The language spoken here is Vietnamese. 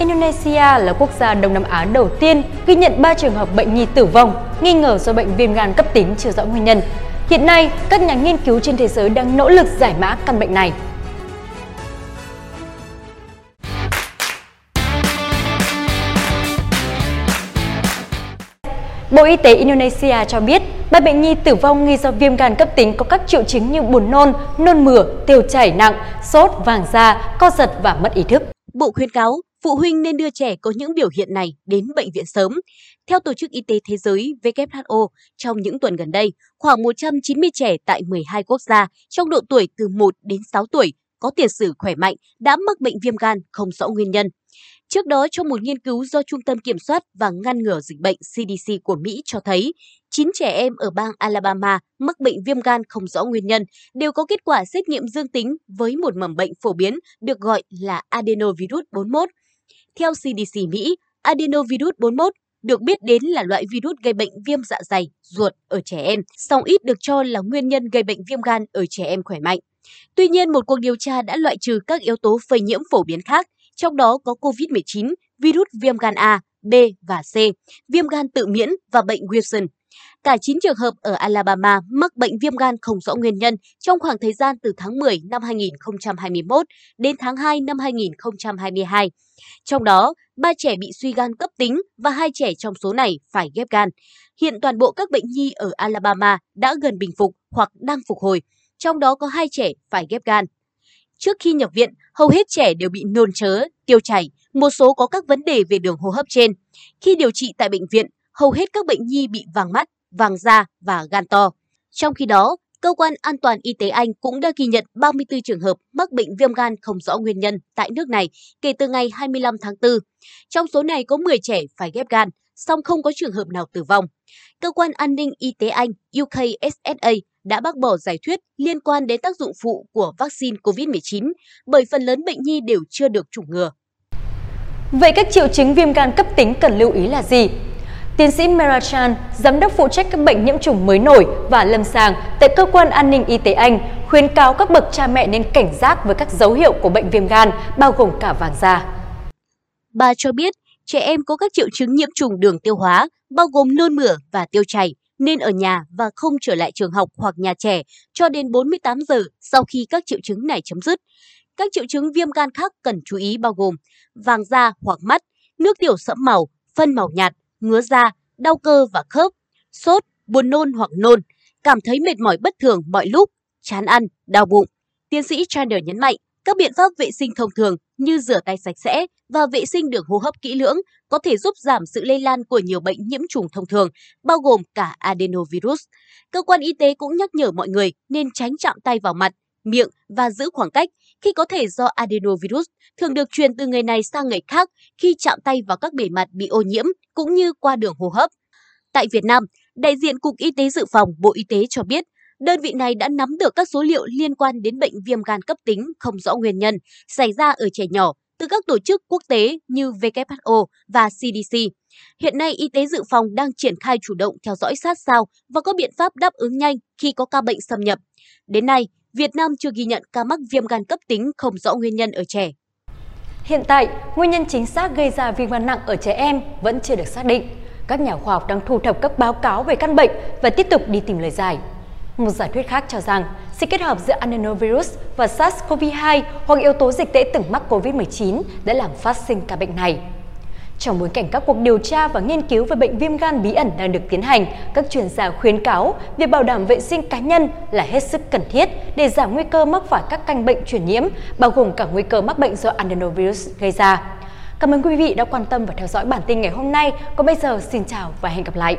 Indonesia là quốc gia Đông Nam Á đầu tiên ghi nhận 3 trường hợp bệnh nhi tử vong nghi ngờ do bệnh viêm gan cấp tính chưa rõ nguyên nhân. Hiện nay, các nhà nghiên cứu trên thế giới đang nỗ lực giải mã căn bệnh này. Bộ Y tế Indonesia cho biết, ba bệnh nhi tử vong nghi do viêm gan cấp tính có các triệu chứng như buồn nôn, nôn mửa, tiêu chảy nặng, sốt, vàng da, co giật và mất ý thức. Bộ khuyên cáo phụ huynh nên đưa trẻ có những biểu hiện này đến bệnh viện sớm. Theo Tổ chức Y tế Thế giới WHO, trong những tuần gần đây, khoảng 190 trẻ tại 12 quốc gia trong độ tuổi từ 1 đến 6 tuổi có tiền sử khỏe mạnh đã mắc bệnh viêm gan không rõ nguyên nhân. Trước đó, trong một nghiên cứu do Trung tâm Kiểm soát và Ngăn ngừa Dịch bệnh CDC của Mỹ cho thấy, 9 trẻ em ở bang Alabama mắc bệnh viêm gan không rõ nguyên nhân đều có kết quả xét nghiệm dương tính với một mầm bệnh phổ biến được gọi là adenovirus 41. Theo CDC Mỹ, adenovirus 41 được biết đến là loại virus gây bệnh viêm dạ dày, ruột ở trẻ em, song ít được cho là nguyên nhân gây bệnh viêm gan ở trẻ em khỏe mạnh. Tuy nhiên, một cuộc điều tra đã loại trừ các yếu tố phơi nhiễm phổ biến khác, trong đó có COVID-19, virus viêm gan A, B và C, viêm gan tự miễn và bệnh Wilson. Cả 9 trường hợp ở Alabama mắc bệnh viêm gan không rõ nguyên nhân trong khoảng thời gian từ tháng 10 năm 2021 đến tháng 2 năm 2022. Trong đó, 3 trẻ bị suy gan cấp tính và 2 trẻ trong số này phải ghép gan. Hiện toàn bộ các bệnh nhi ở Alabama đã gần bình phục hoặc đang phục hồi, trong đó có 2 trẻ phải ghép gan. Trước khi nhập viện, hầu hết trẻ đều bị nôn chớ, tiêu chảy, một số có các vấn đề về đường hô hấp trên. Khi điều trị tại bệnh viện, hầu hết các bệnh nhi bị vàng mắt, vàng da và gan to. Trong khi đó, Cơ quan An toàn Y tế Anh cũng đã ghi nhận 34 trường hợp mắc bệnh viêm gan không rõ nguyên nhân tại nước này kể từ ngày 25 tháng 4. Trong số này có 10 trẻ phải ghép gan, song không có trường hợp nào tử vong. Cơ quan An ninh Y tế Anh UKSSA đã bác bỏ giải thuyết liên quan đến tác dụng phụ của vaccine COVID-19 bởi phần lớn bệnh nhi đều chưa được chủng ngừa. Vậy các triệu chứng viêm gan cấp tính cần lưu ý là gì? Tiến sĩ Mera Chan, giám đốc phụ trách các bệnh nhiễm trùng mới nổi và lâm sàng tại cơ quan an ninh y tế Anh, khuyến cáo các bậc cha mẹ nên cảnh giác với các dấu hiệu của bệnh viêm gan, bao gồm cả vàng da. Bà cho biết, trẻ em có các triệu chứng nhiễm trùng đường tiêu hóa, bao gồm nôn mửa và tiêu chảy, nên ở nhà và không trở lại trường học hoặc nhà trẻ cho đến 48 giờ sau khi các triệu chứng này chấm dứt. Các triệu chứng viêm gan khác cần chú ý bao gồm vàng da hoặc mắt, nước tiểu sẫm màu, phân màu nhạt, ngứa da, đau cơ và khớp, sốt, buồn nôn hoặc nôn, cảm thấy mệt mỏi bất thường mọi lúc, chán ăn, đau bụng. Tiến sĩ Chandler nhấn mạnh, các biện pháp vệ sinh thông thường như rửa tay sạch sẽ và vệ sinh đường hô hấp kỹ lưỡng có thể giúp giảm sự lây lan của nhiều bệnh nhiễm trùng thông thường, bao gồm cả adenovirus. Cơ quan y tế cũng nhắc nhở mọi người nên tránh chạm tay vào mặt, miệng và giữ khoảng cách khi có thể do adenovirus thường được truyền từ người này sang người khác khi chạm tay vào các bề mặt bị ô nhiễm cũng như qua đường hô hấp. Tại Việt Nam, đại diện Cục Y tế Dự phòng Bộ Y tế cho biết, đơn vị này đã nắm được các số liệu liên quan đến bệnh viêm gan cấp tính không rõ nguyên nhân xảy ra ở trẻ nhỏ từ các tổ chức quốc tế như WHO và CDC. Hiện nay, Y tế dự phòng đang triển khai chủ động theo dõi sát sao và có biện pháp đáp ứng nhanh khi có ca bệnh xâm nhập. Đến nay, Việt Nam chưa ghi nhận ca mắc viêm gan cấp tính không rõ nguyên nhân ở trẻ. Hiện tại, nguyên nhân chính xác gây ra viêm gan nặng ở trẻ em vẫn chưa được xác định. Các nhà khoa học đang thu thập các báo cáo về căn bệnh và tiếp tục đi tìm lời giải. Một giả thuyết khác cho rằng sự kết hợp giữa adenovirus và SARS-CoV-2 hoặc yếu tố dịch tễ từng mắc COVID-19 đã làm phát sinh ca bệnh này. Trong bối cảnh các cuộc điều tra và nghiên cứu về bệnh viêm gan bí ẩn đang được tiến hành, các chuyên gia khuyến cáo việc bảo đảm vệ sinh cá nhân là hết sức cần thiết để giảm nguy cơ mắc phải các căn bệnh truyền nhiễm, bao gồm cả nguy cơ mắc bệnh do adenovirus gây ra. Cảm ơn quý vị đã quan tâm và theo dõi bản tin ngày hôm nay. Còn bây giờ xin chào và hẹn gặp lại.